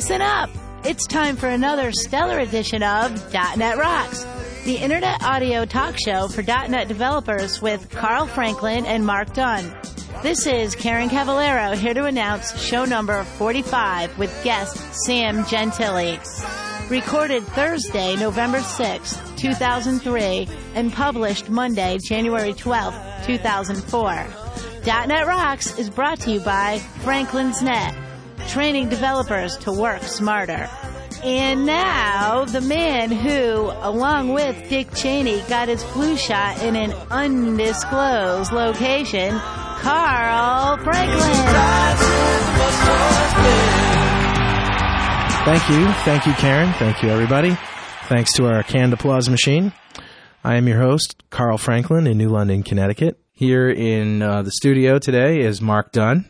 listen up. It's time for another stellar edition of .NET Rocks, the internet audio talk show for .NET developers with Carl Franklin and Mark Dunn. This is Karen Cavallero here to announce show number 45 with guest Sam Gentile. Recorded Thursday, November 6, 2003, and published Monday, January 12, 2004. .NET Rocks is brought to you by Franklins.Net, training developers to work smarter. And now, the man who, along with Dick Cheney, got his flu shot in an undisclosed location, Carl Franklin. Thank you. Thank you, Karen. Thank you, everybody. Thanks to our canned applause machine. I am your host, Carl Franklin in New London, Connecticut. Here in uh, the studio today is Mark Dunn,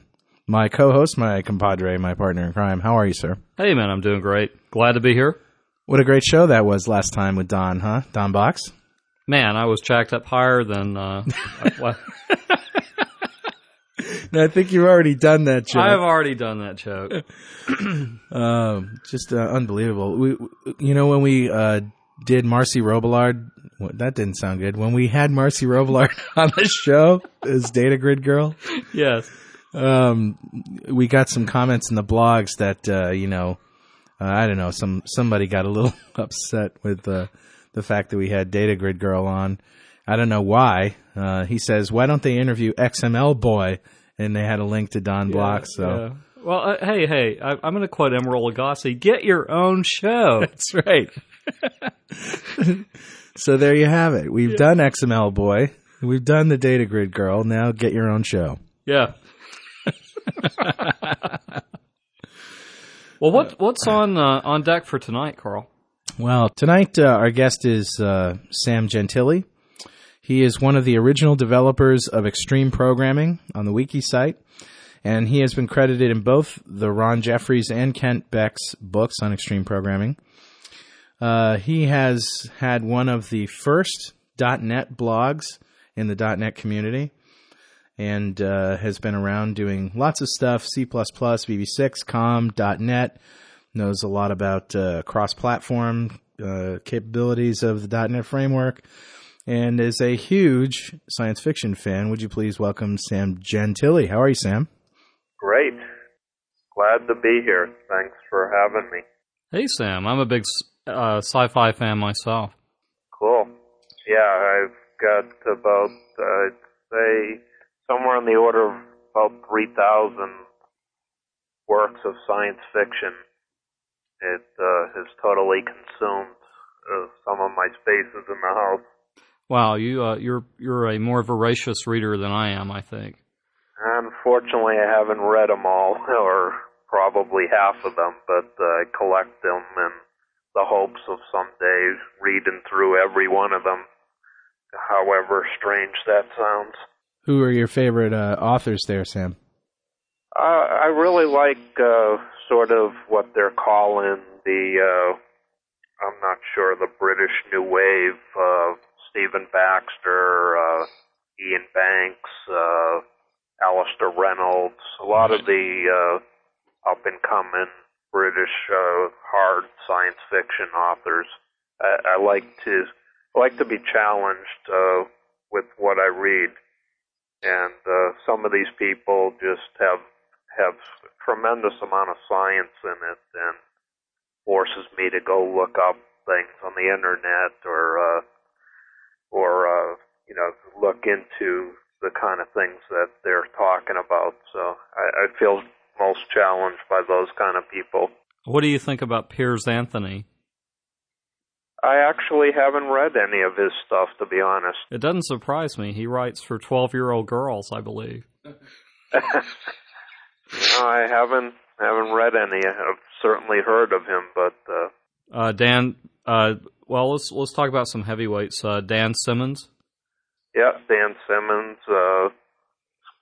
my co-host, my compadre, my partner in crime. How are you, sir? Hey, man, I'm doing great. Glad to be here. What a great show that was last time with Don, huh? Don Box. Man, I was jacked up higher than. Uh, no, I think you've already done that joke. I've already done that joke. um, just uh, unbelievable. We, you know, when we uh, did Marcie Robillard, well, that didn't sound good. When we had Marcie Robillard on the show as Data Grid Girl, yes, um, we got some comments in the blogs that uh, you know, uh, I don't know, some somebody got a little upset with the the fact that we had Data Grid Girl on. I don't know why. Uh, he says, "Why don't they interview XML Boy?" And they had a link to Don yeah, Block. So, yeah. well, uh, hey, hey, I, am going to quote Emeril Lagasse: "Get your own show." That's right. so there you have it. We've yeah. done XML Boy. We've done the Data Grid Girl. Now get your own show. Yeah. well, what what's on uh, on deck for tonight, Carl? Well, tonight uh, our guest is uh, Sam Gentile. He is one of the original developers of Extreme Programming on the wiki site, and he has been credited in both the Ron Jeffries and Kent Beck's books on extreme programming. Uh, he has had one of the first .NET blogs in the .NET community, and uh, has been around doing lots of stuff: C++, VB6, COM, .NET. Knows a lot about uh, cross-platform uh, capabilities of the .NET framework and is a huge science fiction fan. Would you please welcome Sam Gentile? How are you, Sam? Great. Glad to be here. Thanks for having me. Hey, Sam. I'm a big uh, sci-fi fan myself. Cool. Yeah, I've got about, uh, I'd say, somewhere in the order of about 3,000 works of science fiction. It uh, has totally consumed uh, some of my spaces in the house. Wow, you uh, you're you're a more voracious reader than I am, I think. Unfortunately, I haven't read them all, or probably half of them, but uh, I collect them in the hopes of someday reading through every one of them. However strange that sounds. Who are your favorite uh, authors there, Sam? Uh, I really like uh, sort of what they're calling the. Uh, I'm not sure the British New Wave. Uh, Stephen Baxter, uh, Iain Banks, uh, Alastair Reynolds, a lot of the uh, up and coming British hard science fiction authors. I, I like to I like to be challenged with what I read, and uh, some of these people just have have tremendous amount of science in it, and forces me to go look up things on the internet or uh, or uh, you know look into the kind of things that they're talking about. So I, I feel most challenged by those kind of people. What do you think about Piers Anthony? I actually haven't read any of his stuff, to be honest. It doesn't surprise me. He writes for twelve-year-old girls, I believe. no, I haven't haven't read any. I've certainly heard of him, but uh, uh, Dan, uh, well, let's let's talk about some heavyweights. Uh, Dan Simmons. Yeah, Dan Simmons, uh,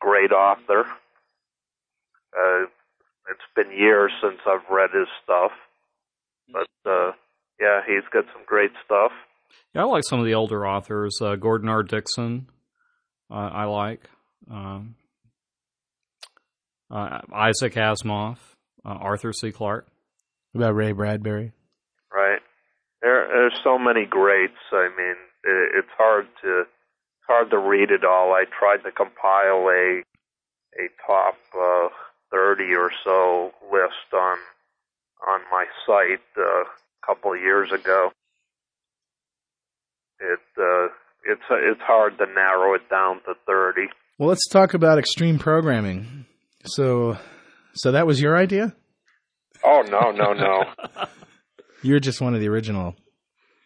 great author. Uh, it's been years since I've read his stuff, but uh, yeah, he's got some great stuff. Yeah, I like some of the older authors. Uh, Gordon R. Dickson, uh, I like. Um, uh, Isaac Asimov. uh, Arthur C. Clarke. About Ray Bradbury. Right. There, there's so many greats. I mean, it, it's hard to it's hard to read it all. I tried to compile a a top uh, 30 or so list on on my site uh, a couple of years ago. It uh, it's it's hard to narrow it down to 30. Well, let's talk about extreme programming. So, so that was your idea? Oh no no no. You're just one of the original.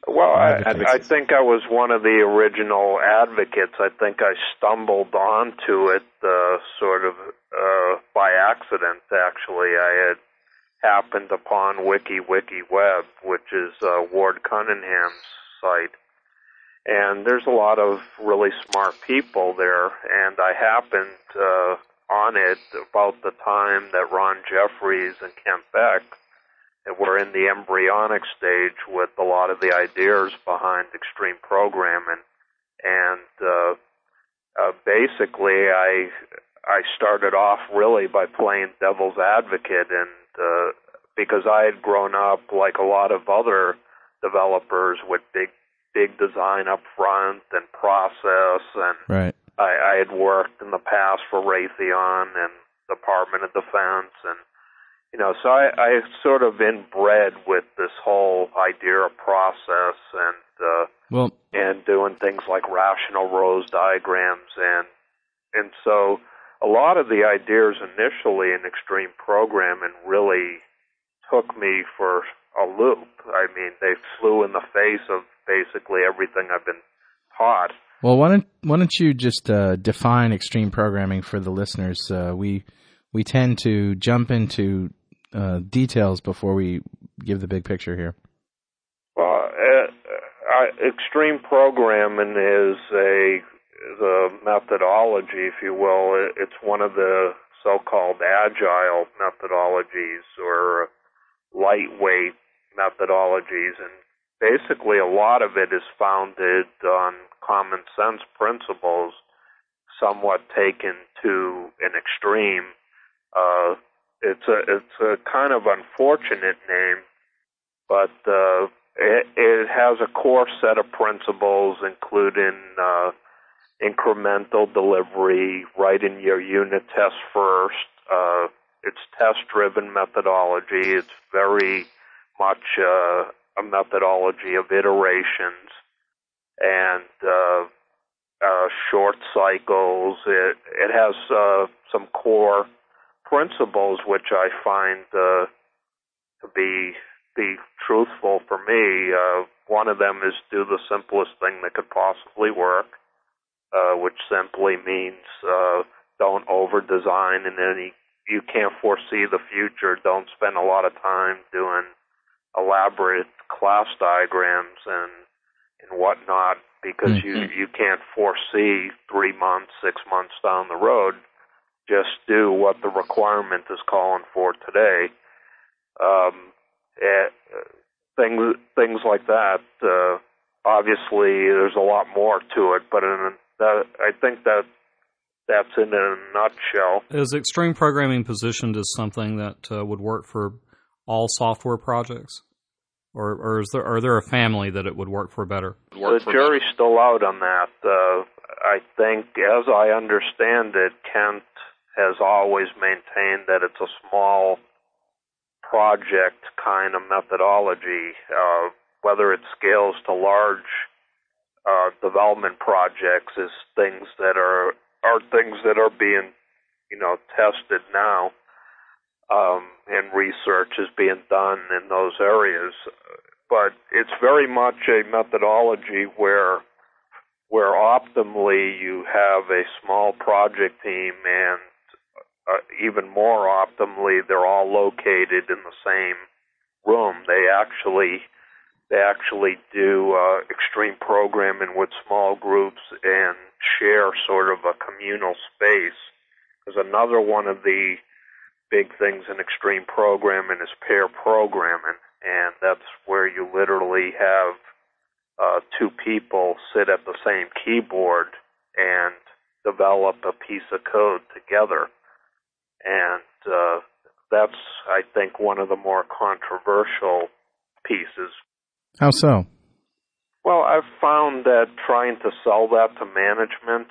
Well, Advocates. I I think I was one of the original advocates. I think I stumbled onto it uh, sort of uh, by accident. Actually, I had happened upon Wiki Wiki Web, which is uh, Ward Cunningham's site, and there's a lot of really smart people there. And I happened uh, on it about the time that Ron Jeffries and Kent Beck were in the embryonic stage with a lot of the ideas behind extreme programming. And uh, uh, basically, I I started off really by playing devil's advocate, and uh, because I had grown up like a lot of other developers with big big design up front and process, and Right. I, I had worked in the past for Raytheon and Department of Defense, and you know, so I, I sort of inbred with this whole idea of process and uh, Well, and doing things like Rational Rose diagrams and and so a lot of the ideas initially in extreme programming really took me for a loop. I mean, they flew in the face of basically everything I've been taught. well, why don't why don't you just uh, define extreme programming for the listeners? Uh, we we tend to jump into uh, details before we give the big picture here. Well, uh, I, extreme programming is a a methodology, if you will. It, it's one of the so-called agile methodologies or lightweight methodologies, and basically a lot of it is founded on common sense principles, somewhat taken to an extreme. Uh, it's a it's a kind of unfortunate name, but uh, it, it has a core set of principles, including uh, incremental delivery, writing your unit test first. Uh, it's test-driven methodology. It's very much uh, a methodology of iterations and uh, uh, short cycles. It it has uh, some core principles which I find uh, to be be truthful for me. Uh, one of them is do the simplest thing that could possibly work, uh, which simply means uh, don't over design in any. You can't foresee the future. Don't spend a lot of time doing elaborate class diagrams and and whatnot because you you can't foresee three months, six months down the road. Just do what the requirement is calling for today. Um, eh, things things like that. Uh, obviously, there's a lot more to it, but in that, I think that that's in a nutshell. Is extreme programming positioned as something that uh, would work for all software projects, or, or is there are there a family that it would work for better? The jury's still out on that. Uh, I think, as I understand it, Kent has always maintained that it's a small project kind of methodology. Uh, whether it scales to large uh, development projects is things that are are things that are being, you know, tested now, um, and research is being done in those areas. But it's very much a methodology where where optimally you have a small project team and uh, even more optimally they're all located in the same room they actually they actually do uh, extreme programming with small groups and share sort of a communal space because another one of the big things in extreme programming is pair programming and that's where you literally have uh, two people sit at the same keyboard and develop a piece of code together. And uh, that's I think one of the more controversial pieces. How so? Well, I've found that trying to sell that to management,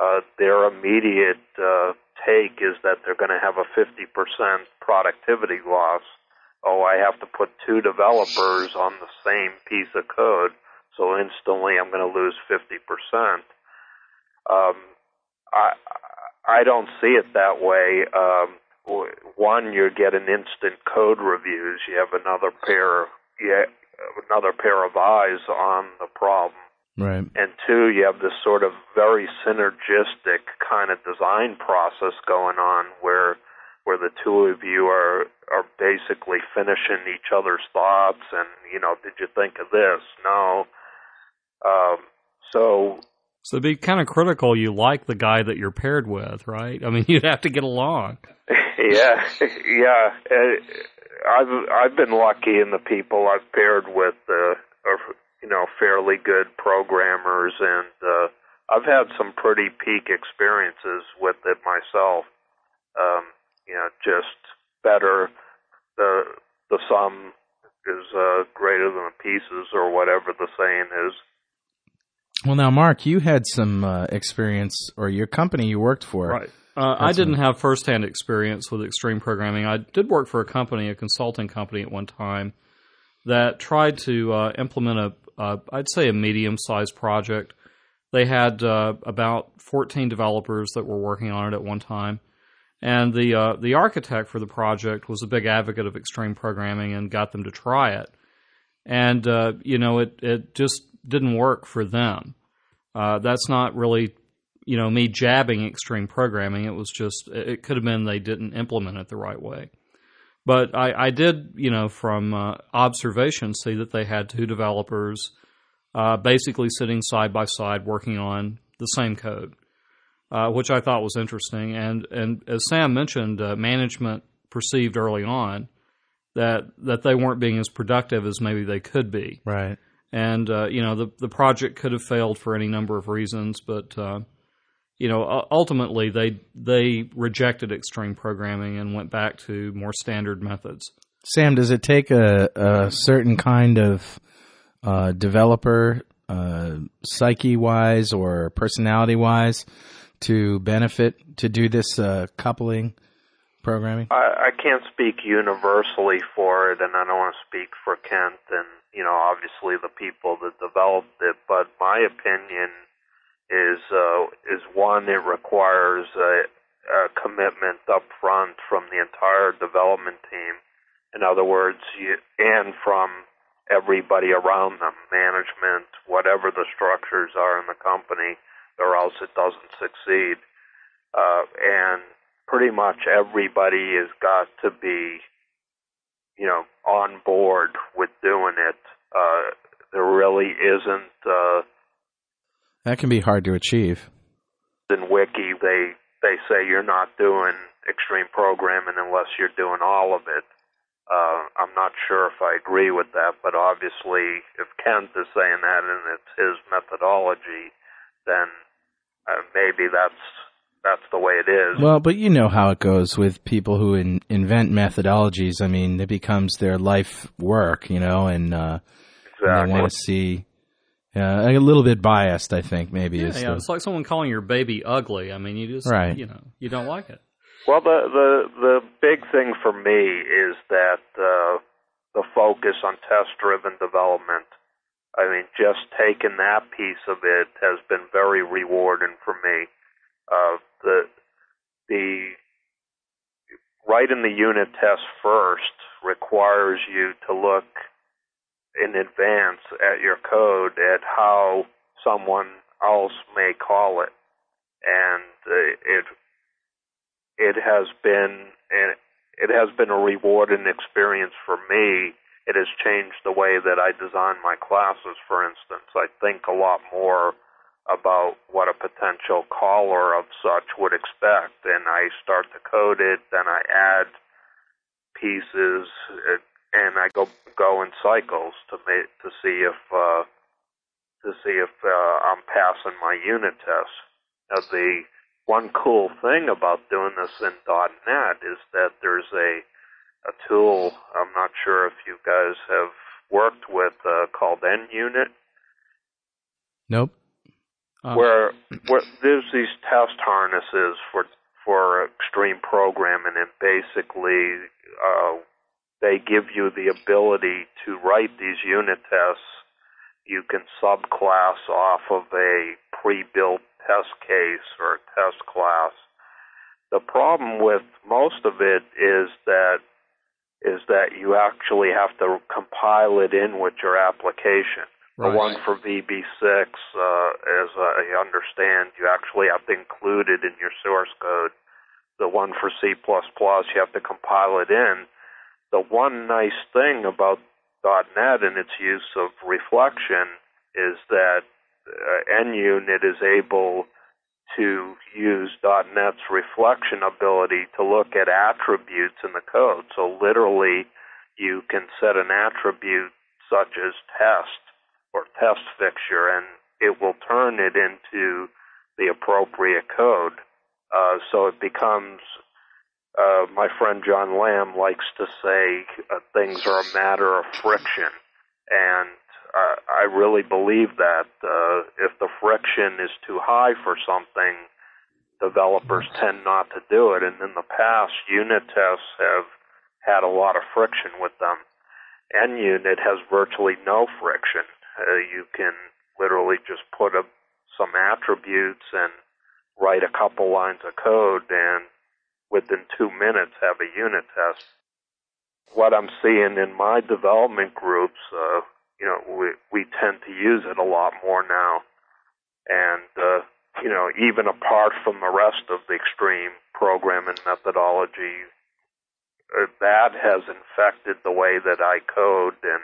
uh, their immediate uh, take is that they're going to have a 50% productivity loss. Oh, I have to put two developers on the same piece of code, so instantly I'm going to lose 50%. Um, I I don't see it that way. Um, one, you get an instant code reviews. You have another pair, yeah, another pair of eyes on the problem. Right. And two, you have this sort of very synergistic kind of design process going on where where the two of you are are basically finishing each other's thoughts and you know did you think of this? No. Um, so. So it'd be kind of critical you like the guy that you're paired with right? I mean you'd have to get along. Yeah. Yeah. Uh, i've i've been lucky in the people i've paired with uh, are you know fairly good programmers and uh I've had some pretty peak experiences with it myself. Um, you know, just better. The the sum is uh, greater than the pieces, or whatever the saying is. Well, now, Mark, you had some uh, experience, or your company you worked for. Right. Uh, I didn't have firsthand experience with extreme programming. I did work for a company, a consulting company at one time, that tried to uh, implement a, uh, I'd say, a medium-sized project. They had uh, about 14 developers that were working on it at one time, and the uh, the architect for the project was a big advocate of extreme programming and got them to try it. And uh, you know, it it just didn't work for them. Uh, that's not really, you know, me jabbing extreme programming. It was just it could have been they didn't implement it the right way. But I, I did, you know, from uh, observation, see that they had two developers uh, basically sitting side by side working on the same code uh, which I thought was interesting. And and as Sam mentioned, uh, management perceived early on that that they weren't being as productive as maybe they could be. Right. And uh, you know the the project could have failed for any number of reasons, but uh, you know ultimately they they rejected extreme programming and went back to more standard methods. Sam, does it take a, a certain kind of uh, developer, uh, psyche wise or personality wise, to benefit to do this uh, coupling programming? I, I can't speak universally for it, and I don't want to speak for Kent and you know obviously the people that developed it. But my opinion is uh, is one it requires a, a commitment up front from the entire development team. In other words, you, and from everybody around them, management, whatever the structures are in the company or else it doesn't succeed. Uh, and pretty much everybody has got to be, you know, on board with doing it. Uh, there really isn't. Uh, that can be hard to achieve. In Wiki, they they say you're not doing extreme programming unless you're doing all of it. Uh, I'm not sure if I agree with that, but obviously, if Kent is saying that and it's his methodology, then uh, maybe that's that's the way it is. Well, but you know how it goes with people who in, invent methodologies. I mean, it becomes their life work, you know, and, uh, exactly. and they want to see. Uh, a little bit biased, I think. Maybe yeah, is yeah. The, it's like someone calling your baby ugly. I mean, you just, right. you know, you don't like it. Well, the the the big thing for me is that uh, the focus on test-driven development I mean, just taking that piece of it has been very rewarding for me. Uh, the the writing the unit test first requires you to look in advance at your code at how someone else may call it, and uh, it it has been it has been a rewarding experience for me. It has changed the way that I design my classes, for instance. I think a lot more about what a potential caller of such would expect, and I start to code it, then I add pieces, and I go go in cycles to make, to see if uh, to see if uh, I'm passing my unit test. Now, the one cool thing about doing this in .NET is that there's a a tool. I'm not sure if you guys have worked with uh, called NUnit, Nope. Uh, where where there's these test harnesses for for extreme programming, and basically uh, they give you the ability to write these unit tests. You can subclass off of a pre-built test case or test class. The problem with most of it is that is that you actually have to compile it in with your application. The one for VB6, uh, as I understand, you actually have to include it in your source code. The one for C++, you have to compile it in. The one nice thing about .NET and its use of reflection is that uh, NUnit is able to use .NET's reflection ability to look at attributes in the code. So literally, you can set an attribute such as test or test fixture, and it will turn it into the appropriate code. Uh, so it becomes, uh, my friend John Lam likes to say, uh, things are a matter of friction. And uh, I really believe that uh, if the friction is too high for something, developers tend not to do it. And in the past, unit tests have had a lot of friction with them. NUnit has virtually no friction. Uh, you can literally just put a, some attributes and write a couple lines of code and within two minutes have a unit test. What I'm seeing in my development groups, uh, you know, we, we tend to use it a lot more now. And, uh, you know, even apart from the rest of the extreme programming methodology, uh, that has infected the way that I code and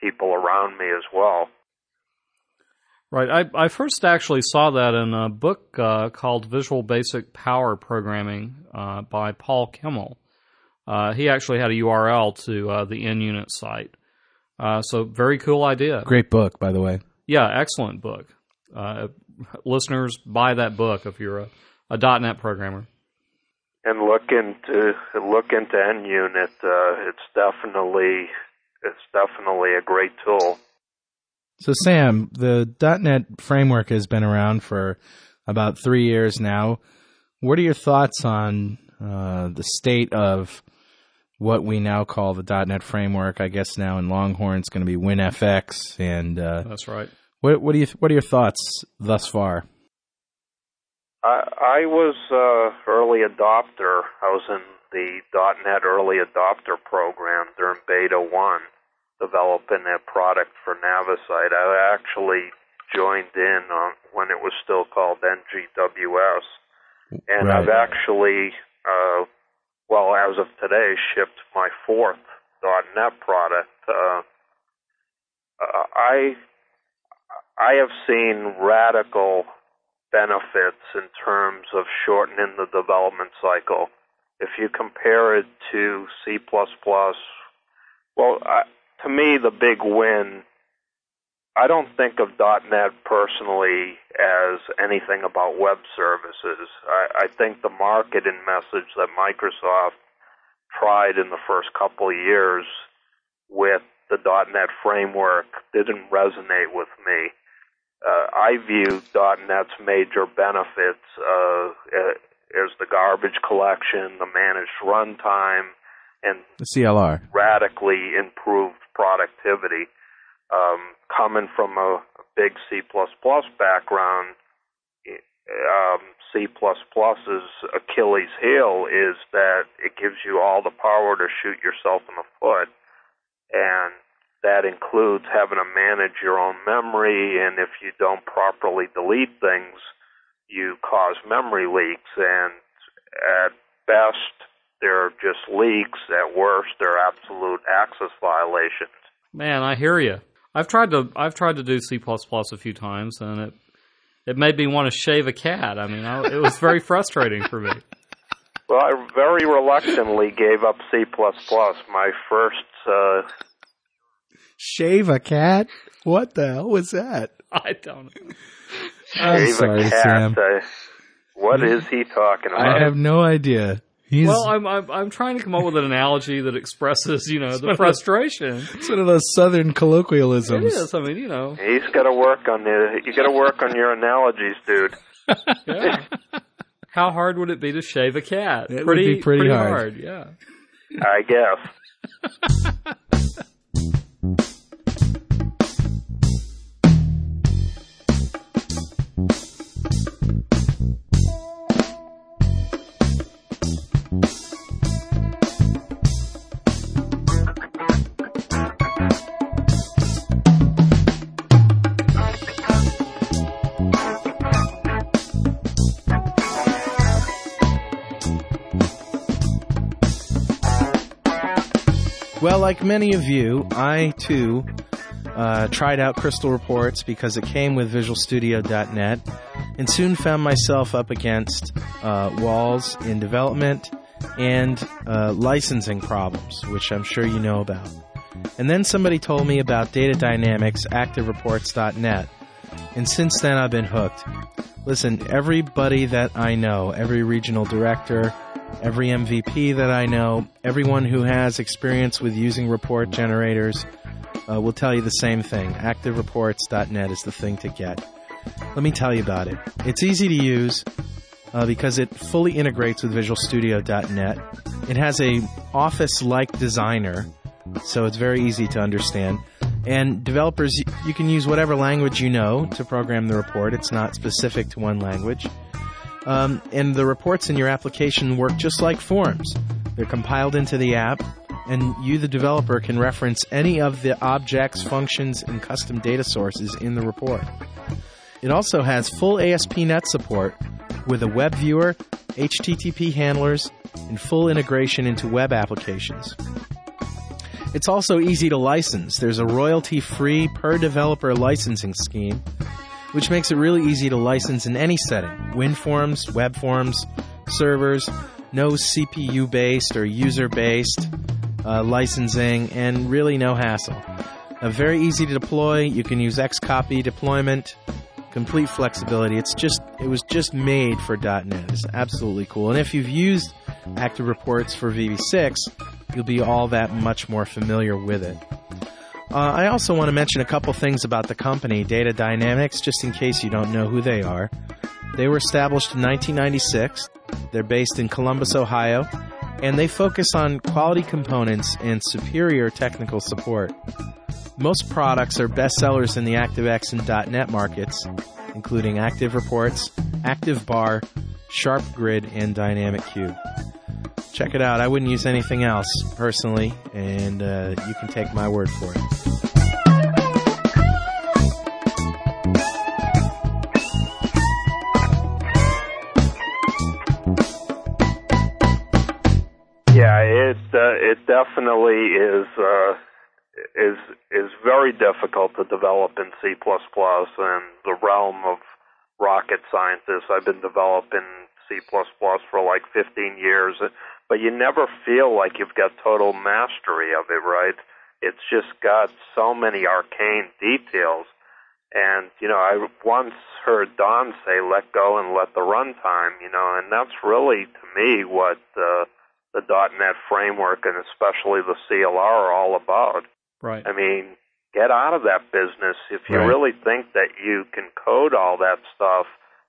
people around me as well. Right. I, I first actually saw that in a book uh, called Visual Basic Power Programming uh, by Paul Kimmel. Uh, he actually had a URL to uh, the NUnit site. Uh, so, very cool idea. Great book, by the way. Yeah, excellent book. Uh, listeners, buy that book if you're a, a .NET programmer. and look into look into NUnit. Uh, it's definitely it's definitely a great tool. So, Sam, the .NET framework has been around for about three years now. What are your thoughts on uh, the state of what we now call the .NET framework? I guess now in Longhorn it's going to be WinFX. And uh, That's right. what, what do you what are your thoughts thus far? I I was uh, early adopter. I was in the .NET early adopter program during Beta One, developing a product for Navisite. I actually joined in on when it was still called NGWS, and Right. I've actually, uh, well, as of today, shipped my fourth .NET product. Uh, uh, I I have seen radical benefits in terms of shortening the development cycle. If you compare it to C++, well, I, to me, the big win, I don't think of .NET personally as anything about web services. I, I think the marketing message that Microsoft tried in the first couple of years with the .NET framework didn't resonate with me uh, I view .NET's major benefits uh, uh, as the garbage collection, the managed runtime, and The CLR. radically improved productivity. Um, coming from a, a big C++ background, um, C++'s Achilles heel is that it gives you all the power to shoot yourself in the foot, and that includes having to manage your own memory, and if you don't properly delete things, you cause memory leaks, and at best, they're just leaks. At worst, they're absolute access violations. Man, I hear you. I've tried to I've tried to do C a few times, and it it made me want to shave a cat. I mean, I, it was very frustrating for me. Well, I very reluctantly gave up C++. My first uh, Shave a cat? What the hell was that? I don't know. I'm Shave sorry, a cat. Sam. Uh, what is he talking about? I have no idea. He's Well, I'm, I'm I'm trying to come up with an analogy that expresses, you know, the frustration. it's one of those southern It colloquialisms. is. I mean, you know, He's got to work on the. You got to work on your analogies, dude. yeah. How hard would it be to shave a cat? It would be pretty hard. Yeah. I guess. Well, like many of you, I too uh, tried out Crystal Reports because it came with VisualStudio.net and soon found myself up against uh, walls in development and uh, licensing problems, which I'm sure you know about. And then somebody told me about Data Dynamics ActiveReports.net, and since then I've been hooked. Listen, everybody that I know, every regional director, every MVP that I know, everyone who has experience with using report generators uh, will tell you the same thing. ActiveReports.net is the thing to get. Let me tell you about it. It's easy to use uh, because it fully integrates with VisualStudio.net. It has a Office-like designer, so it's very easy to understand. And developers, you can use whatever language you know to program the report. It's not specific to one language. Um, and the reports in your application work just like forms. They're compiled into the app, and you, the developer, can reference any of the objects, functions, and custom data sources in the report. It also has full ASP.NET support with a web viewer, HTTP handlers, and full integration into web applications. It's also easy to license. There's a royalty free per developer licensing scheme, which makes it really easy to license in any setting WinForms, web forms, servers, no CPU based or user based uh, licensing, and really no hassle. Uh, very easy to deploy. You can use Xcopy deployment, complete flexibility. It's just it was just made for .NET. It's absolutely cool. And if you've used Active Reports for VB6, you'll be all that much more familiar with it. Uh, I also want to mention a couple things about the company, Data Dynamics, just in case you don't know who they are. They were established in 1996. They're based in Columbus, Ohio, and they focus on quality components and superior technical support. Most products are bestsellers in the ActiveX and .NET markets, including Active Reports, Active Bar, Sharp Grid, and Dynamic Cube. Check it out. I wouldn't use anything else personally, and uh, you can take my word for it. Yeah, it uh, it definitely is uh, is is very difficult to develop in C++ and the realm of rocket scientists. I've been developing C++ for like 15 years, but you never feel like you've got total mastery of it, right? It's just got so many arcane details. And, you know, I once heard Don say, let go and let the runtime, you know, and that's really, to me, what uh, the .NET framework and especially the CLR are all about. Right. I mean, get out of that business. If you Right. really think that you can code all that stuff,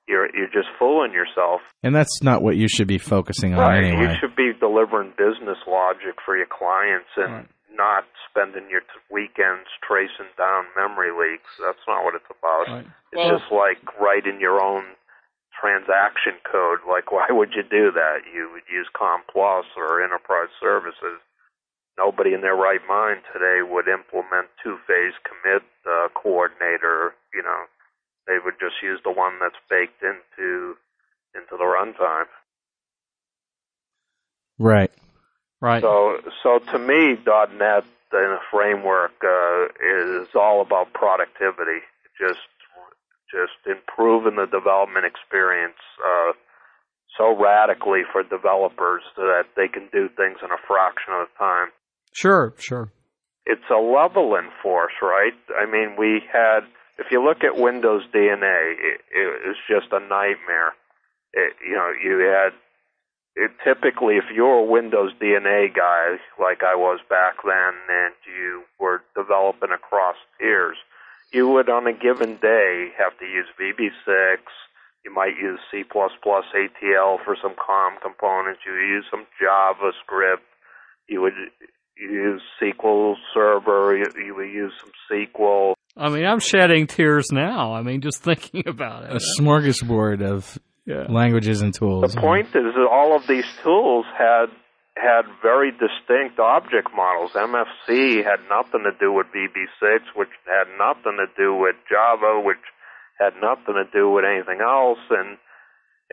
you're you're just fooling yourself. And that's not what you should be focusing on Right. anyway. You should be delivering business logic for your clients and Right. not spending your t- weekends tracing down memory leaks. That's not what it's about. Right. It's Well- just like writing your own transaction code. Like, why would you do that? You would use ComPlus or Enterprise Services. Nobody in their right mind today would implement two-phase commit uh, coordinator. You know, they would just use the one that's baked into into the runtime. right. Right. So, so to me, .NET in a framework uh, is all about productivity. Just, just improving the development experience uh, so radically for developers that they can do things in a fraction of the time. Sure. Sure. It's a leveling force, right? I mean, we had. If you look at Windows DNA, it, it was just a nightmare. It, you know, you had it typically, if you're a Windows DNA guy like I was back then, and you were developing across tiers, you would on a given day have to use VB6. You might use C++ ATL for some COM components. You use some JavaScript. You would use SQL Server. You, you would use some SQL. I mean, I'm shedding tears now. I mean, just thinking about it. A smorgasbord of Yeah. languages and tools. The point is that all of these tools had had very distinct object models. MFC had nothing to do with VB6, which had nothing to do with Java, which had nothing to do with anything else, and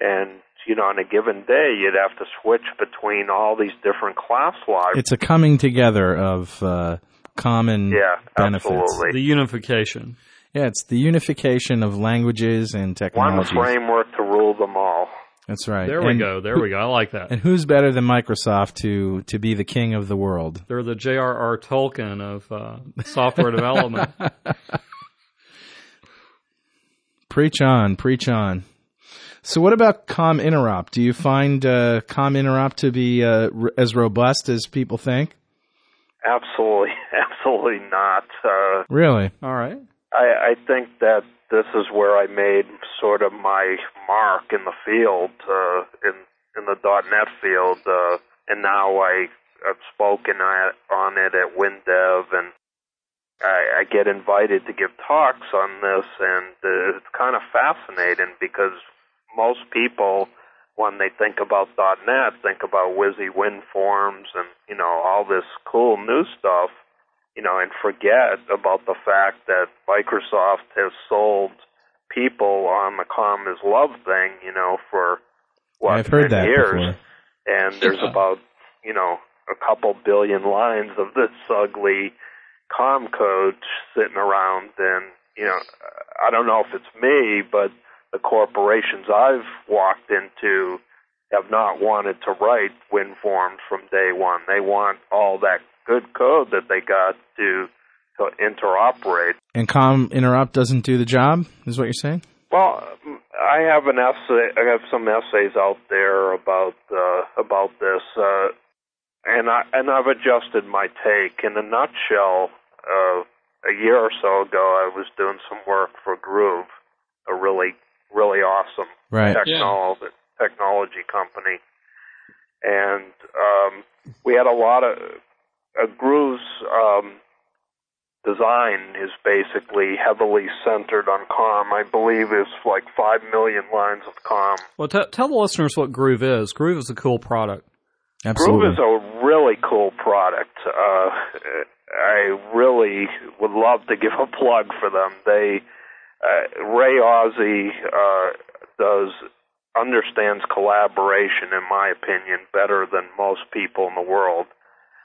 and you know, on a given day, you'd have to switch between all these different class libraries. It's a coming together of uh, common Yeah, benefits. absolutely. The unification. Yeah, it's the unification of languages and technologies. One framework to rule them all. That's right. There we And go. There we go. I like that. And who's better than Microsoft to to be the king of the world? They're the J.R.R. Tolkien of uh, software development. Preach on, preach on. So, what about Com Interop? Do you find uh, Com Interop to be uh, r- as robust as people think? Absolutely, absolutely not. Uh, Really? All right. I, I think that this is where I made sort of my mark in the field, uh, in in the .NET field, uh, and now I have spoken at, on it at WinDev, and I, I get invited to give talks on this, and uh, it's kind of fascinating because most people, when they think about .NET, think about Wizzy WinForms and you know all this cool new stuff you know, and forget about the fact that Microsoft has sold people on the com is love thing, you know, for what I've heard 10 that years, before. and there's Yeah. about you know a couple billion lines of this ugly com code sitting around, and you know, I don't know if it's me, but the corporations I've walked into have not wanted to write WinForms from day one. They want all that good code that they got to to interoperate. And Com Interop doesn't do the job, is what you're saying? Well, I have an essay. I have some essays out there about uh, about this, uh, and I and I've adjusted my take. In a nutshell, uh, a year or so ago, I was doing some work for Groove, a really really awesome Right. technology technology company, and um, we had a lot of uh, Groove's um, design is basically heavily centered on COM. I believe it's like five million lines of COM. Well, t- tell the listeners what Groove is. Groove is a cool product. Absolutely. Groove is a really cool product. Uh, I really would love to give a plug for them. They uh, Ray Ozzie uh, does understands collaboration, in my opinion, better than most people in the world.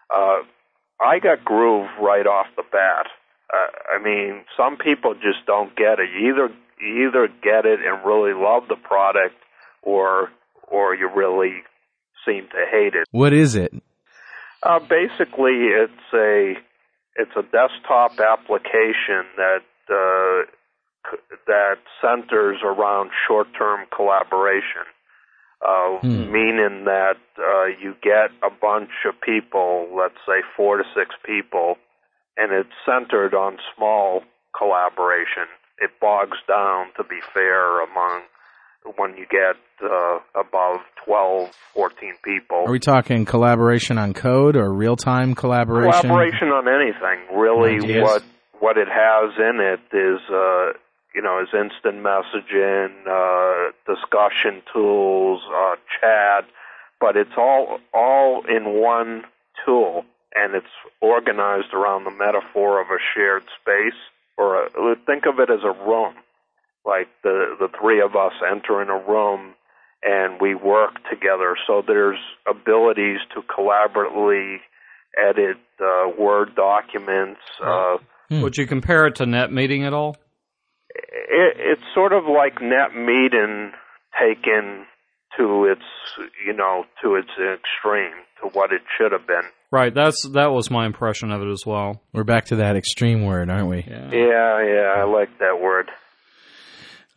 Uh, I got Groove right off the bat. Uh, I mean, some people just don't get it. You either you either get it and really love the product, or or you really seem to hate it. what is it? Uh, basically, it's a it's a desktop application that uh, that centers around short-term collaboration, uh, Hmm. meaning that uh, you get a bunch of people, let's say four to six people, and it's centered on small collaboration. It bogs down, to be fair, among when you get uh, above 12, 14 people. Are we talking collaboration on code or real time collaboration? Collaboration on anything, really. Ideas. What what it has in it is, uh, you know, is instant messaging, uh, discussion tools, uh, chat, but it's all all in one tool, and it's organized around the metaphor of a shared space, or a, think of it as a room. Like the the three of us enter in a room and we work together. So there's abilities to collaboratively edit uh, Word documents. Uh, Hmm. Would you compare it to NetMeeting at all? It, it's sort of like NetMeeting taken to its, you know, to its extreme, to what it should have been. Right. That's that was my impression of it as well. We're back to that extreme word, aren't we? Yeah. Yeah, yeah, I like that word.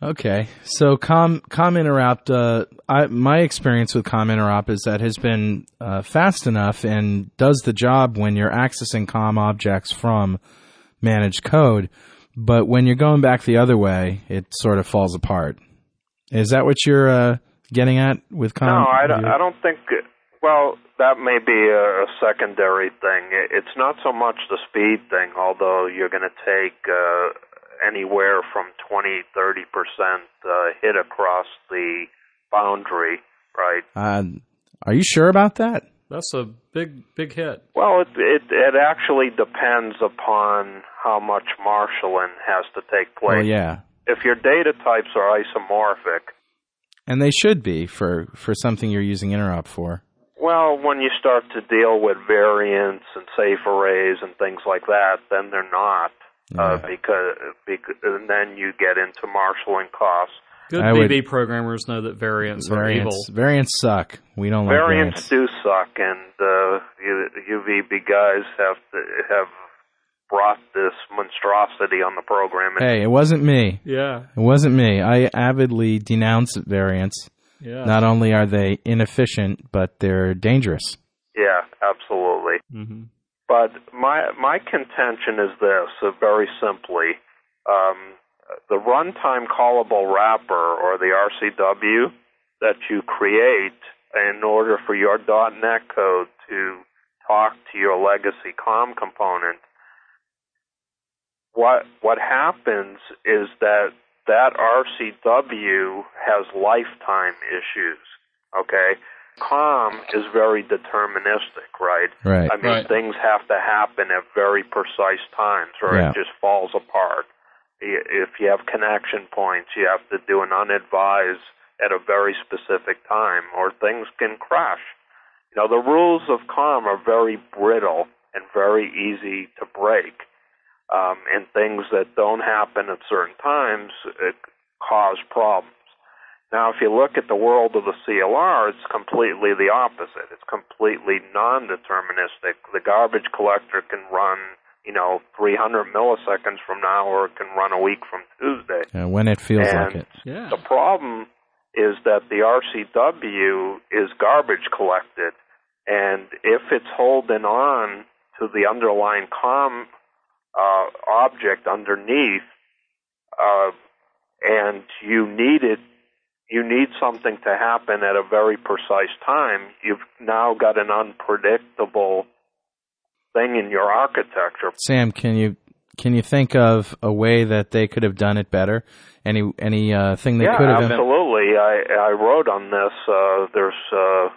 Okay, so com com interop. Uh, I, my experience with com interop is that has been uh, fast enough and does the job when you're accessing com objects from managed code, but when you're going back the other way, it sort of falls apart. Is that what you're uh, getting at with com? No, I don't, I don't think. Well, that may be a, secondary thing. It's not so much the speed thing, although you're going to take. Uh, anywhere from 20, 30 percent uh, hit across the boundary, right? Uh, are you sure about that? That's a big, big hit. Well, it, it it actually depends upon how much marshaling has to take place. Well, yeah. If your data types are isomorphic, and they should be for for something you're using interop for. Well, when you start to deal with variants and safe arrays and things like that, then they're not uh, because, because and then you get into marshaling costs. Good I BB would, programmers know that variants, variants are evil. Variants suck. We don't variants like variants. do suck, and uh, UVB guys have to, have brought this monstrosity on the program. Hey, it wasn't me. Yeah, it wasn't me. I avidly denounce variants. Yeah. Not only are they inefficient, but they're dangerous. Yeah, absolutely. Mm-hmm. But my my contention is this: uh, very simply, um, the runtime callable wrapper or the RCW that you create in order for your .NET code to talk to your legacy COM component. What what happens is that that RCW has lifetime issues. Okay, COM is very deterministic, right? Right. I mean, right. things have to happen at very precise times, or yeah. it just falls apart. If you have connection points, you have to do an unadvised at a very specific time, or things can crash. You know, the rules of COM are very brittle and very easy to break. Um, and things that don't happen at certain times cause problems. Now, if you look at the world of the CLR, it's completely the opposite. It's completely non-deterministic. The garbage collector can run, you know, 300 milliseconds from now, or it can run a week from Tuesday. Yeah, when it feels and like it. Yeah. The problem is that the RCW is garbage collected, and if it's holding on to the underlying COM uh, object underneath, uh, and you need it you need something to happen at a very precise time, you've now got an unpredictable thing in your architecture. Sam, can you can you think of a way that they could have done it better? Any any uh, thing they yeah, could have absolutely. I I wrote on this. Uh, there's uh,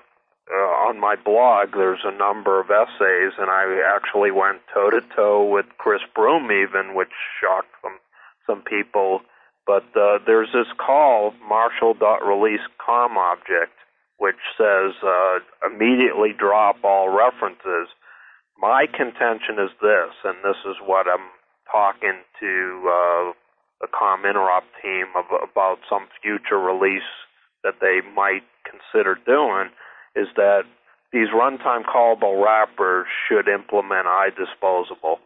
uh, on my blog. There's a number of essays, and I actually went toe to toe with Chris Brumme, even, which shocked some some people but uh, there's this call marshal.release com object, which says uh, immediately drop all references. My contention is this, and this is what I'm talking to uh, the com interop team of, about some future release that they might consider doing, is that these runtime callable wrappers should implement iDisposable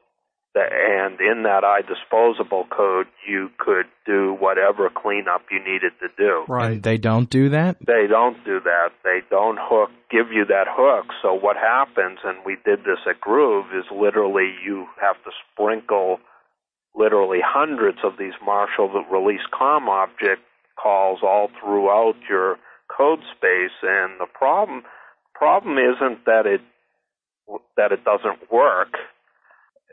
and in that iDisposable code, you could do whatever cleanup you needed to do. Right. And they don't do that? They don't do that. They don't hook, give you that hook. So what happens, and we did this at Groove, is literally you have to sprinkle literally hundreds of these Marshal that release com object calls all throughout your code space. And the problem, problem isn't that it, that it doesn't work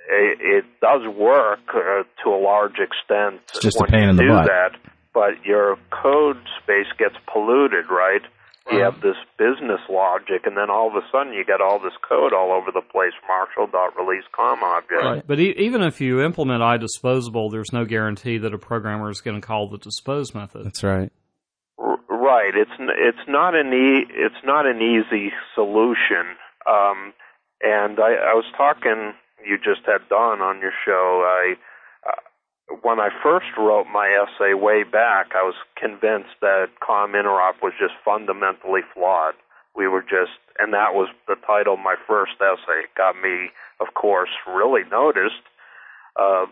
it, it does work uh, to a large extent it's just when a pain you in the do butt. that, but your code space gets polluted, right? You have this business logic, and then all of a sudden you get all this code all over the place. Marshal.release com object. Right. But e- even if you implement iDisposable, there's no guarantee that a programmer is going to call the dispose method. That's right. R- right. It's n- it's not an e- it's not an easy solution. Um, and I, I was talking you just had Don on your show, I uh, when I first wrote my essay way back, I was convinced that COM interop was just fundamentally flawed. We were just, and that was the title of my first essay. It got me, of course, really noticed. Uh,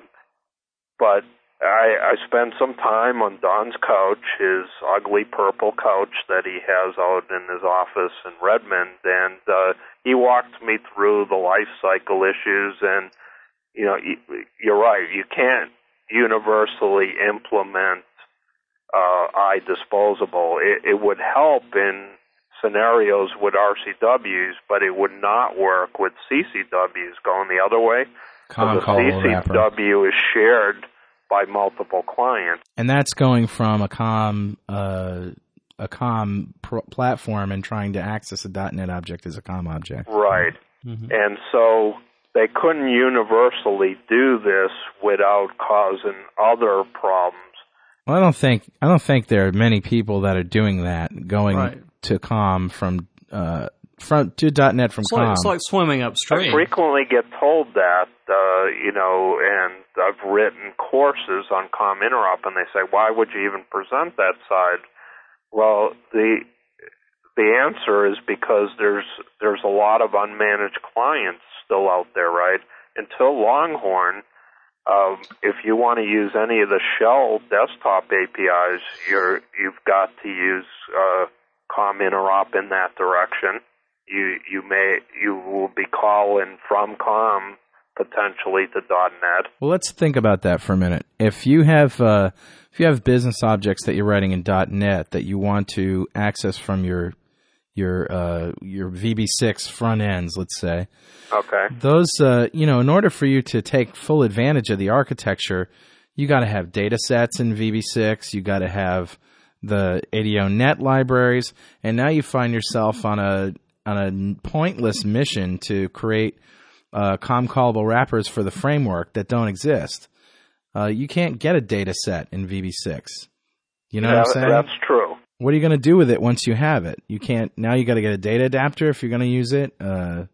but I, I spent some time on Don's couch, his ugly purple couch that he has out in his office in Redmond, and uh, he walked me through the life cycle issues. And you know, you're right. You can't universally implement uh, iDisposable. It, it would help in scenarios with RCWs, but it would not work with CCWs going the other way. So the CCW is shared by multiple clients. And that's going from a com uh, a com pr- platform and trying to access a .NET object as a com object. Right. Mm-hmm. And so they couldn't universally do this without causing other problems. Well, I don't think I don't think there are many people that are doing that going right. to com from uh, from to .NET from it's com. Like, it's like swimming upstream. I frequently get told that, uh, you know, and I've written courses on com interop, and they say, "Why would you even present that side?" Well, the the answer is because there's there's a lot of unmanaged clients still out there, right? Until Longhorn, um, if you want to use any of the shell desktop APIs, you're you've got to use uh, com interop in that direction you you may you will be calling from com potentially to .NET. Well, let's think about that for a minute. If you have uh, if you have business objects that you're writing in .NET that you want to access from your your uh, your VB6 front ends, let's say. Okay. Those uh, you know, in order for you to take full advantage of the architecture, you got to have data sets in VB6. You got to have the ADO.NET libraries, and now you find yourself on a on a pointless mission to create uh, com callable wrappers for the framework that don't exist. Uh, you can't get a data set in VB6. You know yeah, what I'm saying? That's true. What are you going to do with it once you have it? You can't. Now you got to get a data adapter if you're going to use it. Uh,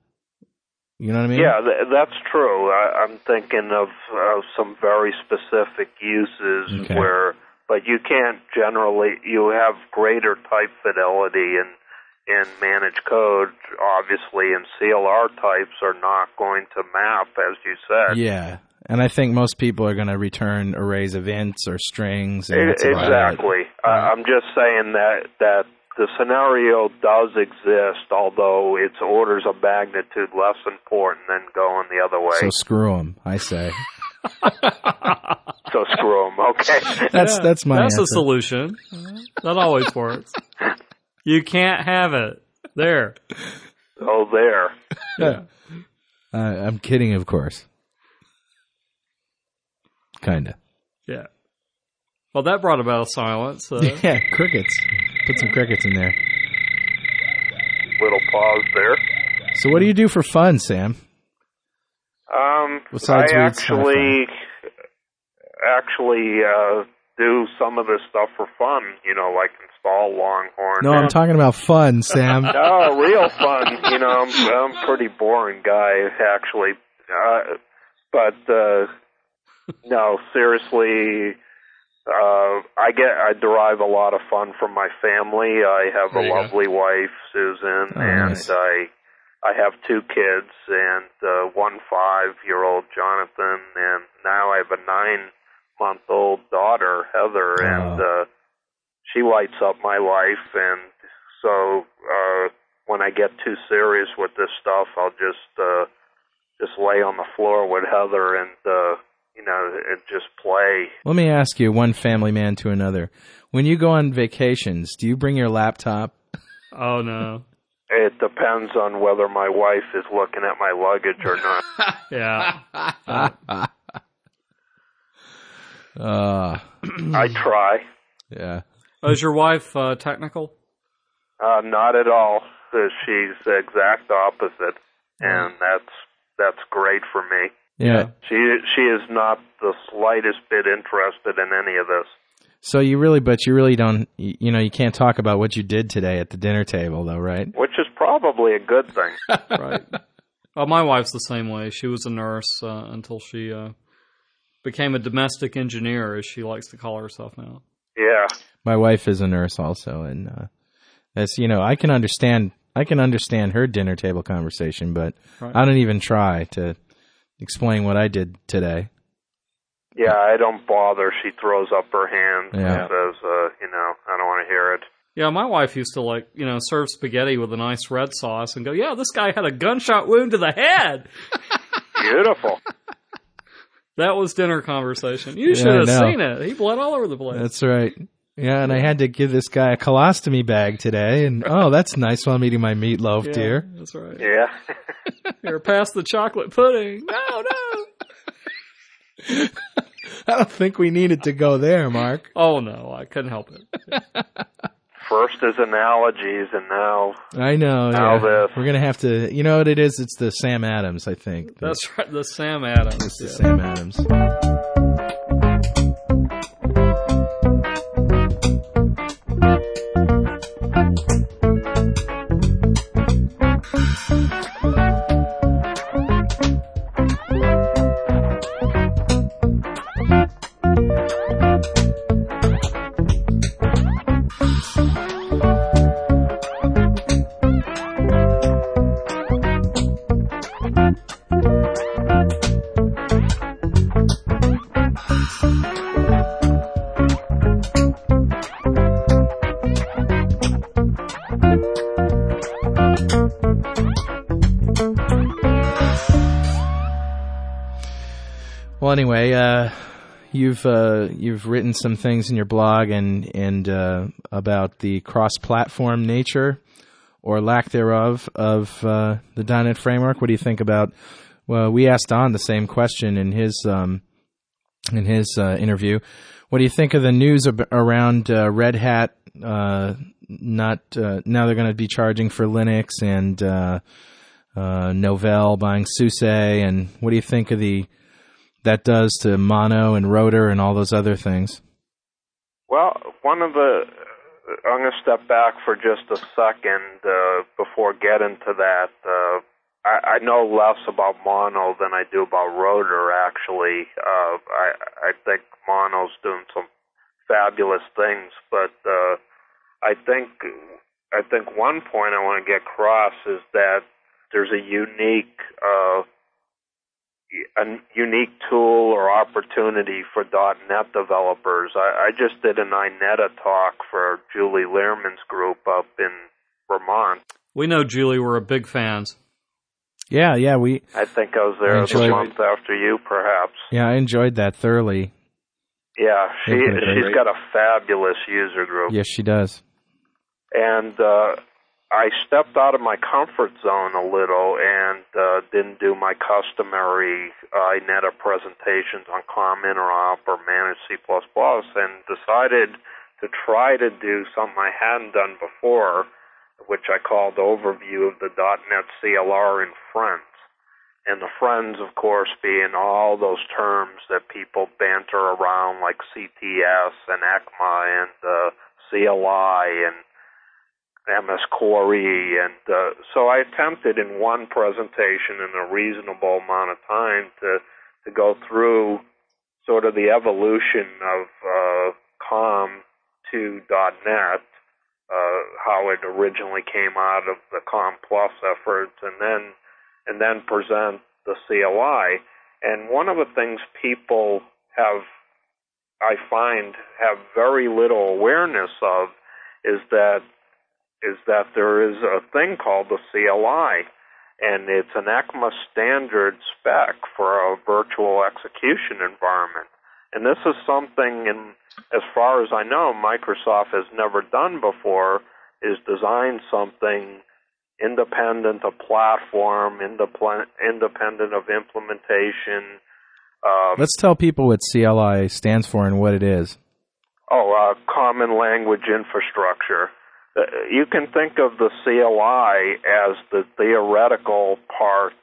you know what I mean? Yeah, th- that's true. I, I'm thinking of uh, some very specific uses Okay. where, but you can't generally. You have greater type fidelity and in managed code, obviously, and CLR types are not going to map, as you said. Yeah. And I think most people are going to return arrays of ints or strings. And that's exactly. I I'm just saying that that the scenario does exist, although it's orders of magnitude less important than going the other way. So screw them, I say. So screw them. Okay. That's that's my That's answer. a solution. That always works. You can't have it. There. oh, there. Yeah. Uh, I'm kidding, of course. Kinda. Yeah. Well, that brought about a silence. Uh, Yeah, crickets. Put some crickets in there. Little pause there. So, what do you do for fun, Sam? Um, Besides I actually, actually uh, do some of this stuff for fun. You know, like install Longhorn. No, I'm talking about fun, Sam. Oh, real fun. You know, I'm I'm a pretty boring guy actually. Uh, but uh no, seriously, uh I get I derive a lot of fun from my family. I have There a you go. lovely wife, Susan, Oh, and nice. I I have two kids and uh one 5-year-old Jonathan and now I have a 9-month-old daughter, Heather, and uh she lights up my life and so uh when I get too serious with this stuff I'll just uh just lay on the floor with Heather and uh you know and just play. Let me ask you, one family man to another. When you go on vacations, do you bring your laptop? Oh no. It depends on whether my wife is looking at my luggage or not. Yeah. Uh, I try. yeah. Oh, is your wife uh, technical? Uh not at all. Uh, She's the exact opposite and that's that's great for me. Yeah. She she is not the slightest bit interested in any of this. So you really, but you really don't, you you know, you can't talk about what you did today at the dinner table, though, right? Which is probably a good thing. Right. well, my wife's the same way. She was a nurse uh, until she uh, became a domestic engineer, as she likes to call herself now. Yeah. My wife is a nurse also, and uh, that's you know, I can understand, I can understand her dinner table conversation, but Right. I don't even try to explain what I did today. Yeah, I don't bother. She throws up her hands Yeah. and says, uh, you know, I don't want to hear it. Yeah, my wife used to like, you know, serve spaghetti with a nice red sauce and go, "Yeah, this guy had a gunshot wound to the head." Beautiful. That was dinner conversation. You Yeah, should I have seen it. He bled all over the place. That's right. Yeah, and I had to give this guy a colostomy bag today, and oh, that's nice while I'm eating my meatloaf, yeah, dear. That's right. yeah. Here, pass the chocolate pudding. No, no. I don't think we needed to go there, Mark. Oh no, I couldn't help it. First is analogies, and now I know. Now Yeah. this. We're gonna have to. You know what it is? It's the Sam Adams, I think. The- That's right. The Sam Adams. It's the yeah. Sam Adams. Uh, you've uh, you've written some things in your blog and and uh, about the cross-platform nature or lack thereof of uh, the .NET framework. What do you think about? Well, we asked Don the same question in his um, in his uh, interview. What do you think of the news ab- around uh, Red Hat? Not now they're going to be charging for Linux and uh, Novell buying SUSE. And what do you think of the that does to Mono and Rotor and all those other things? Well, one of the I'm going to step back for just a second uh, before getting to that. Uh, I, I know less about mono than I do about rotor. Actually, uh, I I think mono's doing some fabulous things, but uh, I think I think one point I want to get across is that there's a unique uh, a unique tool or opportunity for .NET developers. I, I just did an INETA talk for Julie Lerman's group up in Vermont. We know Julie. We're a big fans. Yeah, yeah, we I think I was there I the month after you, perhaps. yeah, I enjoyed that thoroughly. Yeah, she Yeah, great. she's got a fabulous user group. Yes, she does. and uh, I stepped out of my comfort zone a little and uh, didn't do my customary uh, INETA presentations on COM interop or managed C++ and decided to try to do something I hadn't done before, which I called Overview of the .NET CLR in Friends. And the friends, of course, being all those terms that people banter around like CTS and ECMA and uh, CLI and MS Corey, and uh, so I attempted in one presentation in a reasonable amount of time to to go through sort of the evolution of uh, COM to .NET, uh, how it originally came out of the COM Plus efforts, and then and then present the CLI. And one of the things people have, I find, have very little awareness of is that is that there is a thing called the CLI, and it's an ECMA standard spec for a virtual execution environment. And this is something, in, as far as I know, Microsoft has never done before, is design something independent of platform, independent, independent of implementation. Um, Let's tell people what CLI stands for and what it is. Oh, uh, common language infrastructure. Uh, you can think of the CLI as the theoretical part.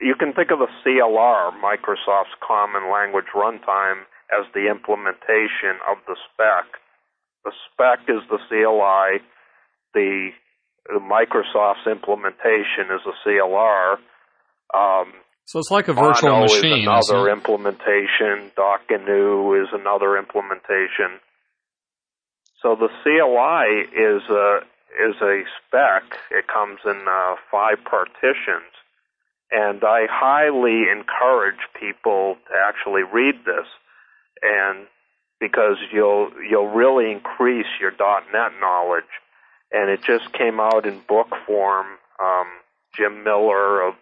You can think of the CLR, Microsoft's Common Language Runtime, as the implementation of the spec. The spec is the CLI. The, the Microsoft's implementation is a CLR. Um, So it's like a virtual Mono machine. is another implementation. DotGNU is another implementation. So the CLI is a is a spec. It comes in uh, five partitions, and I highly encourage people to actually read this. and because you'll you'll really increase your .NET knowledge. And it just came out in book form. Um, Jim Miller of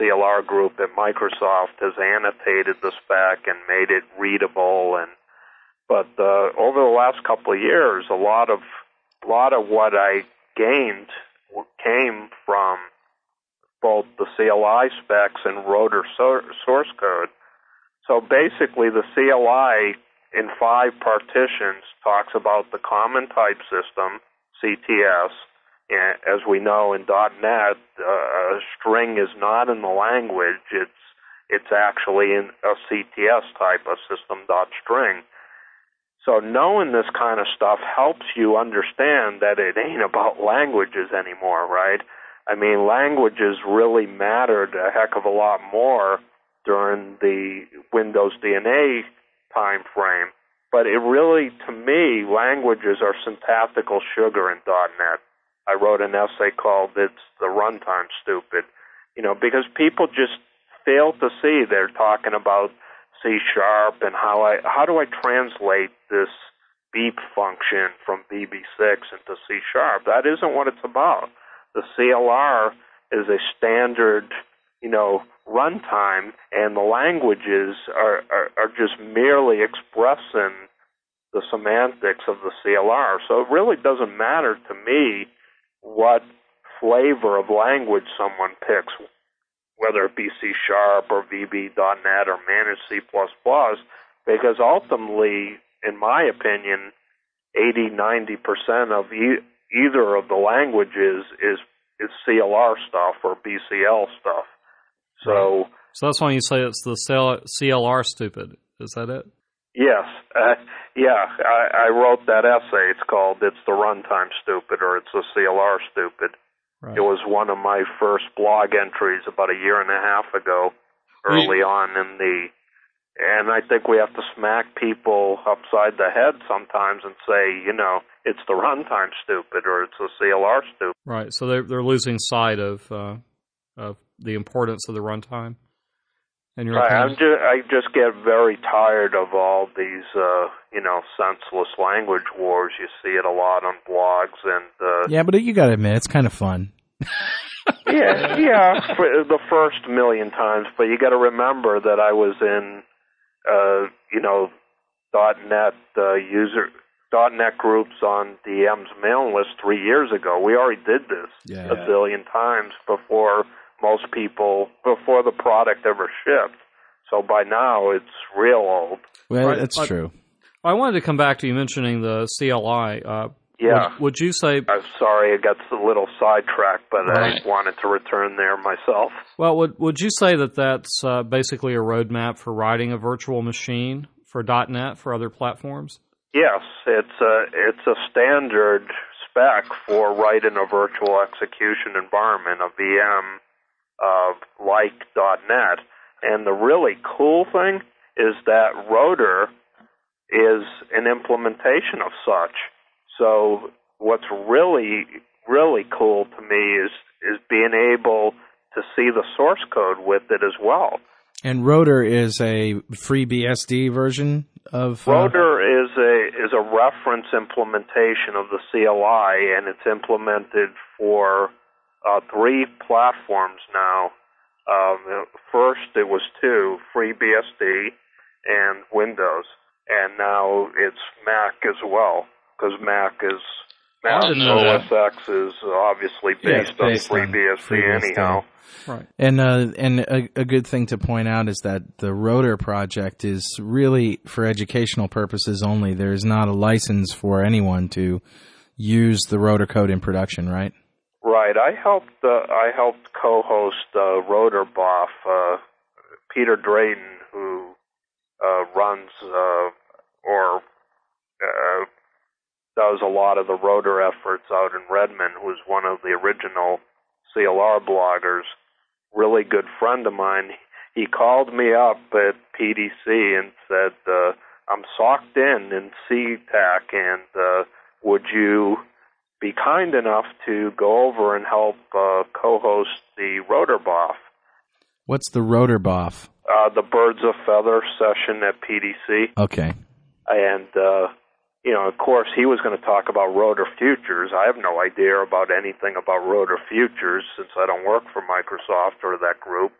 CLR Group at Microsoft has annotated the spec and made it readable. And but uh, over the last couple of years, a lot of a lot of what I gained came from both the CLI specs and rotor source code. So basically, the CLI in five partitions talks about the common type system, CTS. And as we know in .NET, uh, a string is not in the language; it's it's actually in a CTS type of system dot string. So knowing this kind of stuff helps you understand that it ain't about languages anymore, right? I mean, languages really mattered a heck of a lot more during the Windows DNA time frame. But it really, to me, languages are syntactical sugar in .NET. I wrote an essay called "It's the Runtime Stupid," you know, because people just fail to see they're talking about C sharp and how I how do I translate this beep function from VB6 into C sharp? That isn't what it's about. The CLR is a standard, you know, runtime, and the languages are, are, are just merely expressing the semantics of the CLR. So it really doesn't matter to me what flavor of language someone picks, whether it be C Sharp or VB.NET or Managed C++, because ultimately, in my opinion, 80, 90% of e- either of the languages is, is CLR stuff or BCL stuff. So, so that's why you say it's the CLR stupid. Is that it? Yes. Uh, yeah, I, I wrote that essay. It's called "It's the Runtime Stupid" or "It's the CLR Stupid." Right. It was one of my first blog entries about a year and a half ago, early on in the. And I think we have to smack people upside the head sometimes and say, you know, it's the runtime stupid or it's the CLR stupid. Right. So they're they're losing sight of uh, of the importance of the runtime. And right. I'm just, I just get very tired of all these, uh, you know, senseless language wars. You see it a lot on blogs and. Uh, yeah, but you got to admit, it's kind of fun. yeah, yeah, for the first million times, but you got to remember that I was in, uh, you know, .NET uh, user .NET groups on DM's mailing list three years ago. We already did this yeah. a billion times before most people before the product ever shipped. So by now it's real old. Well, right. that's true. I wanted to come back to you mentioning the CLI. Uh, yeah. Would, would, you say? I'm sorry, I got a little sidetracked, but right. I wanted to return there myself. Well, would would you say that that's uh, basically a roadmap for writing a virtual machine for .NET for other platforms? Yes, it's a it's a standard spec for writing a virtual execution environment, a VM of like .NET. And the really cool thing is that Rotor is an implementation of such. So what's really really cool to me is is being able to see the source code with it as well. And Rotor is a free BSD version of uh... Rotor is a is a reference implementation of the CLI, and it's implemented for uh, three platforms now. Um, first, it was two, FreeBSD and Windows, and now it's Mac as well, because Mac is Mac OS X is obviously based, yeah, based on FreeBSD, free anyhow. Right. And uh, and a, a, good thing to point out is that the Rotor project is really for educational purposes only. There is not a license for anyone to use the Rotor code in production, right? Right. I helped. Uh, I helped co-host uh, Rotorboff. Uh, Peter Drayton, who uh, runs uh, or uh, does a lot of the rotor efforts out in Redmond, who's one of the original CLR bloggers, really good friend of mine. He called me up at PDC and said, uh, "I'm socked in in SeaTac, and uh, would you?" Be kind enough to go over and help uh, co-host the Rotorboff. What's the Rotorboff? Uh, the Birds of Feather session at PDC, Okay. and uh, you know, of course, he was going to talk about rotor futures. I have no idea about anything about rotor futures since I don't work for Microsoft or that group,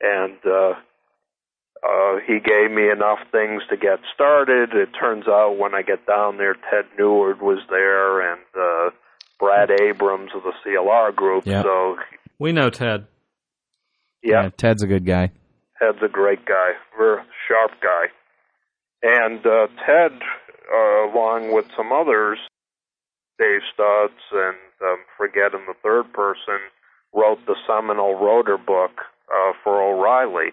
and. Uh, uh, he gave me enough things to get started. It turns out when I get down there, Ted Neward was there and uh, Brad Abrams of the CLR group. Yeah. So, We know Ted. yeah, Ted's a good guy. Ted's a great guy, very sharp guy. And uh, Ted, uh, along with some others, Dave Stutz and um, forgetting the third person, wrote the seminal rotor book uh, for O'Reilly.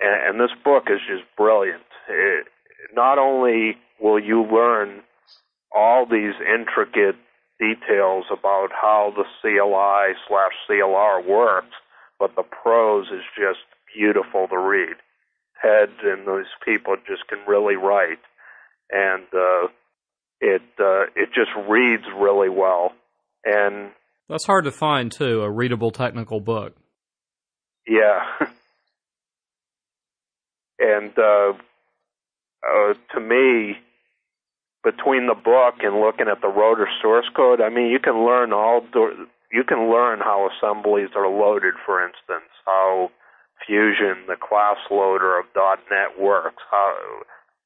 And, and this book is just brilliant. It, not only will you learn all these intricate details about how the CLI slash CLR works, but the prose is just beautiful to read. Ted and those people just can really write, and uh, it uh, it just reads really well. And That's hard to find too, a readable technical book. yeah, and uh, uh, to me, between the book and looking at the rotor source code, I mean, you can learn all you can learn how assemblies are loaded. For instance, how Fusion, the class loader of .NET works, how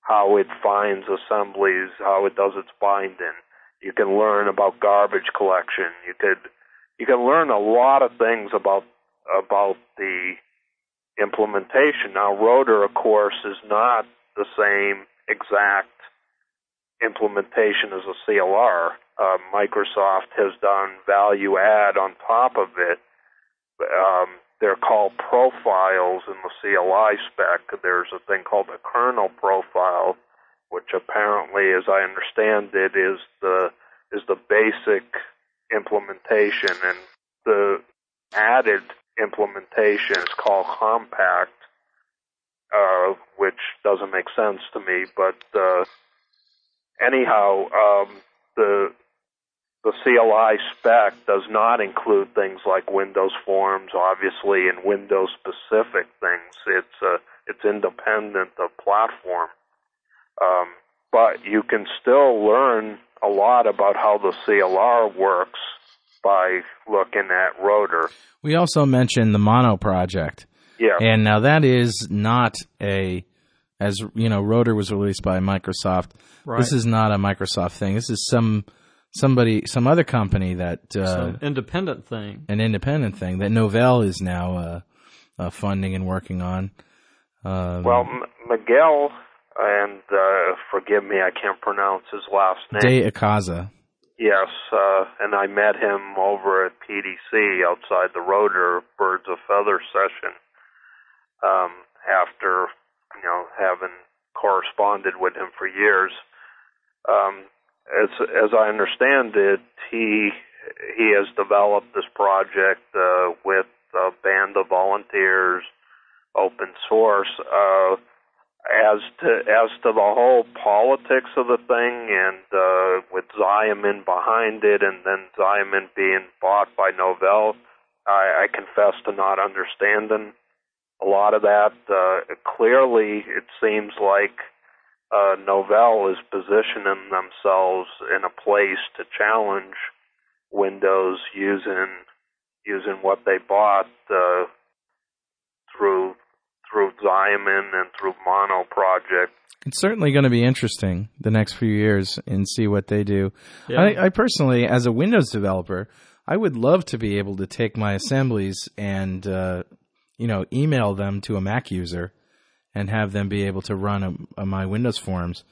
how it finds assemblies, how it does its binding. You can learn about garbage collection. You could you can learn a lot of things about about the implementation. Now, Rotor, of course, is not the same exact implementation as a CLR. Uh, Microsoft has done value add on top of it. Um, they're called profiles in the CLI spec. There's a thing called a kernel profile, which apparently, as I understand it, is the is the basic implementation, and the added implementation is called compact, uh, which doesn't make sense to me. But uh, anyhow, um, the the CLI spec does not include things like Windows Forms, obviously, and Windows specific things. It's uh, it's independent of platform, um, but you can still learn a lot about how the CLR works by looking at Rotor. We also mentioned the Mono project. Yeah, And now that is not a, as you know, Rotor was released by Microsoft. Right. This is not a Microsoft thing. This is some somebody, some other company that uh, Some independent thing. an independent thing that Novell is now uh, uh, funding and working on. Um, well, M- Miguel, and uh, forgive me, I can't pronounce his last name. De Icaza. Yes, uh, and I met him over at PDC outside the Rotor Birds of Feather session. Um, after you know having corresponded with him for years, um, as as I understand it, he he has developed this project uh, with a band of volunteers, open source. Uh, as to as to the whole politics of the thing, and uh, with Ximian behind it, and then Ximian being bought by Novell, I, I confess to not understanding a lot of that. Uh, clearly, it seems like uh, Novell is positioning themselves in a place to challenge Windows using using what they bought uh, through through Ximian and through Mono Project. It's certainly going to be interesting the next few years and see what they do. Yeah. I, I personally, as a Windows developer, I would love to be able to take my assemblies and uh, you know email them to a Mac user and have them be able to run a, a my Windows forms.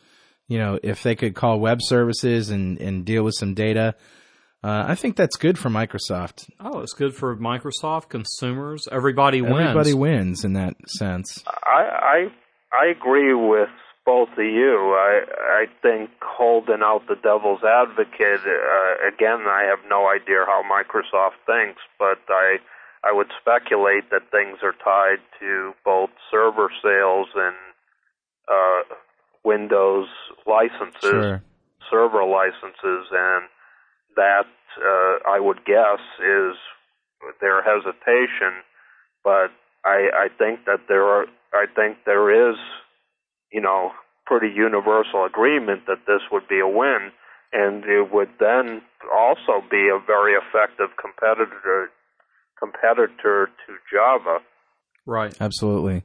You know, if they could call web services and, and deal with some data, uh, I think that's good for Microsoft. Oh, it's good for Microsoft, consumers, everybody wins. Everybody wins in that sense. I I I agree with both of you. I I think holding out the devil's advocate uh, again. I have no idea how Microsoft thinks, but I I would speculate that things are tied to both server sales and uh, Windows licenses, Sure. server licenses, and that uh, I would guess is their hesitation. But I, I think that there are I think there is, you know, pretty universal agreement that this would be a win, and it would then also be a very effective competitor competitor to Java. Right. Absolutely.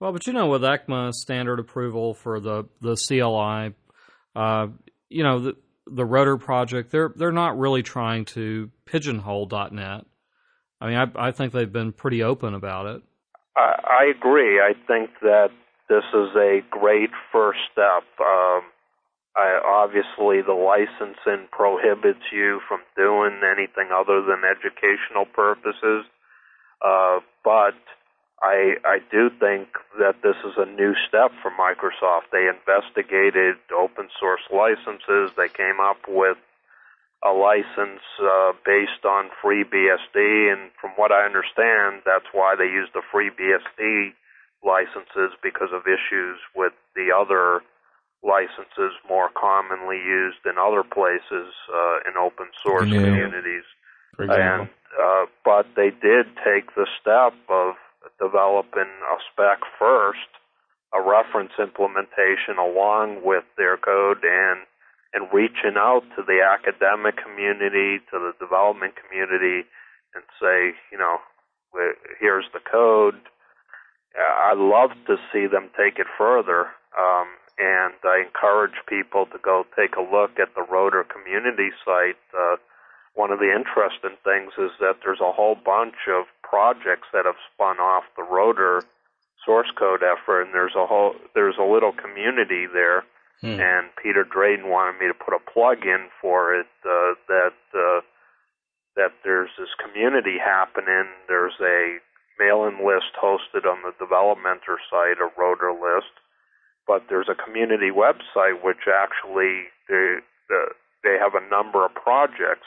Well, but you know, with ECMA standard approval for the the CLI, uh, you know, the the Rotor project, they're they're not really trying to pigeonhole .NET. I mean, I, I think they've been pretty open about it. I, I agree. I think that this is a great first step. Um, I, obviously, the licensing prohibits you from doing anything other than educational purposes, uh, but I, I do think that this is a new step for Microsoft. They investigated open source licenses. They came up with a license uh, based on FreeBSD, and from what I understand, that's why they use the FreeBSD licenses because of issues with the other licenses more commonly used in other places uh, in open source Yeah. communities. And uh, but they did take the step of developing a spec first, a reference implementation along with their code, and and reaching out to the academic community, to the development community, and say, you know, here's the code. I'd love to see them take it further. Um, and I encourage people to go take a look at the Rotor community site. Uh, one of the interesting things is that there's a whole bunch of projects that have spun off the Rotor source code effort, and there's a whole there's a little community there. Hmm. And Peter Drayton wanted me to put a plug in for it uh, that uh, that there's this community happening. There's a mailing list hosted on the developmentor site, a Rotor list, but there's a community website which actually they, they have a number of projects.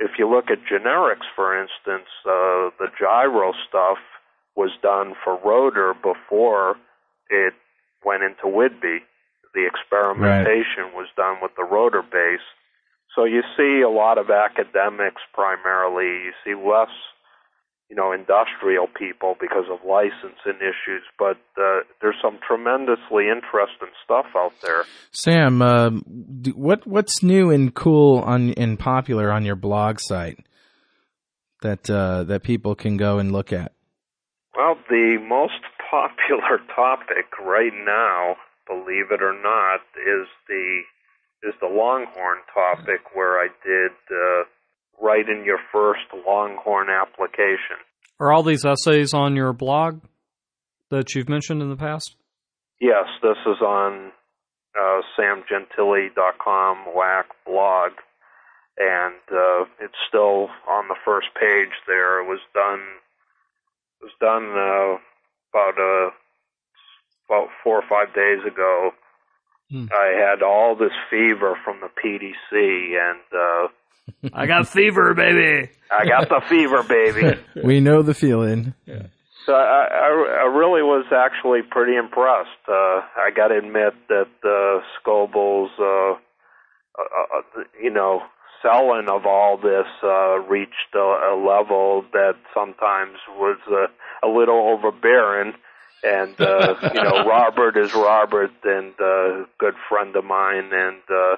If you look at generics, for instance, uh, the gyro stuff was done for Rotor before it went into Whidbey. The experimentation was done with the Rotor base. So you see a lot of academics primarily. You see less, you know, industrial people because of licensing issues. But uh, there's some tremendously interesting stuff out there. Sam, d- what what's new and cool on and popular on your blog site that uh, that people can go and look at? Well, the most popular topic right now, believe it or not, is the is the Longhorn topic where I did uh, in your first Longhorn application. Are all these essays on your blog that you've mentioned in the past? Yes, this is on uh, samgentile.com whack blog, and uh, it's still on the first page there. It was done it was done uh, about uh, about four or five days ago. Hmm. I had all this fever from the PDC, and uh, I got fever, baby. I got the fever, baby. We know the feeling. So I, I, I really was actually pretty impressed. Uh, I got to admit that uh, Scoble's, uh, uh, uh, you know, selling of all this uh, reached a, a level that sometimes was uh, a little overbearing. And uh, you know, Robert is Robert, and uh, good friend of mine, and uh,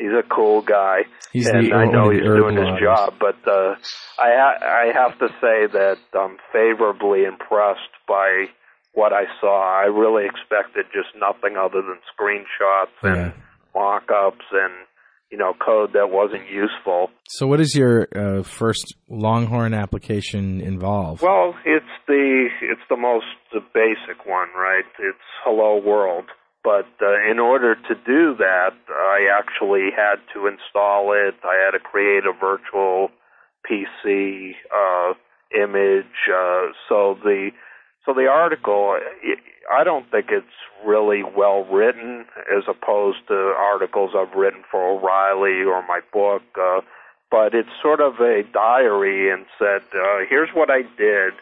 he's a cool guy He's and I know he's doing his job. But uh, I ha- I have to say that I'm favorably impressed by what I saw. I really expected just nothing other than screenshots and Yeah. mock-ups and you know code that wasn't useful. So, what does your uh, first Longhorn application involve? Well, it's the it's the most basic one, right? It's Hello World. But uh, in order to do that, I actually had to install it. I had to create a virtual PC uh, image. Uh, so the so the article, I don't think it's really well written as opposed to articles I've written for O'Reilly or my book. Uh, but it's sort of a diary and said, uh, here's what I did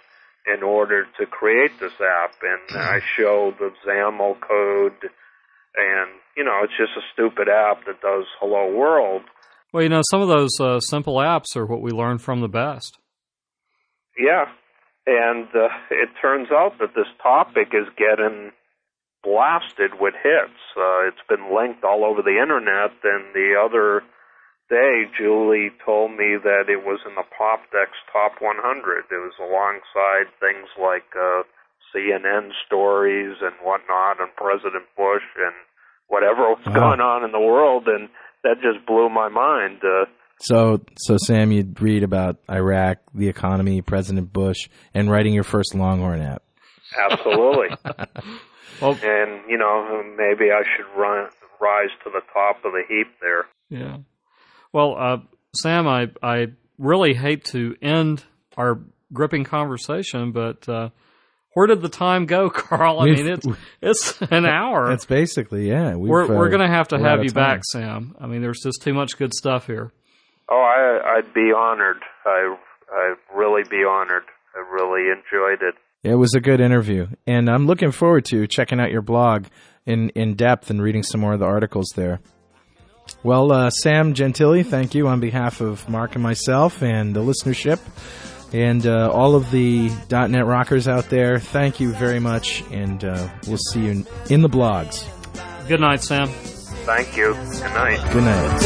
in order to create this app. And I show the XAML code and, you know, it's just a stupid app that does hello world. Well, you know, some of those uh, simple apps are what we learn from the best. Yeah. and uh, it turns out that this topic is getting blasted with hits. Uh, it's been linked all over the internet, and the other day, Julie told me that it was in the Popdex Top 100. It was alongside things like uh, CNN stories and whatnot, and President Bush and whatever was Wow. going on in the world, and that just blew my mind. Uh, So, so Sam, you'd read about Iraq, the economy, President Bush, and writing your first Longhorn app. absolutely. Well, and you know, maybe I should run, rise to the top of the heap there. Yeah. Well, uh, Sam, I I really hate to end our gripping conversation, but uh, where did the time go, Carl? I We've- mean, it's it's an hour. That's basically yeah. We've, we're we're uh, going to have to have you time. back, Sam. I mean, there's just too much good stuff here. Oh, I, I'd be honored. I, I'd really be honored. I really enjoyed it. It was a good interview, and I'm looking forward to checking out your blog in in depth and reading some more of the articles there. Well, uh, Sam Gentile, thank you on behalf of Mark and myself and the listenership and uh, all of the .NET rockers out there. Thank you very much, and uh, we'll see you in the blogs. Good night, Sam. Thank you. Good night. Good night.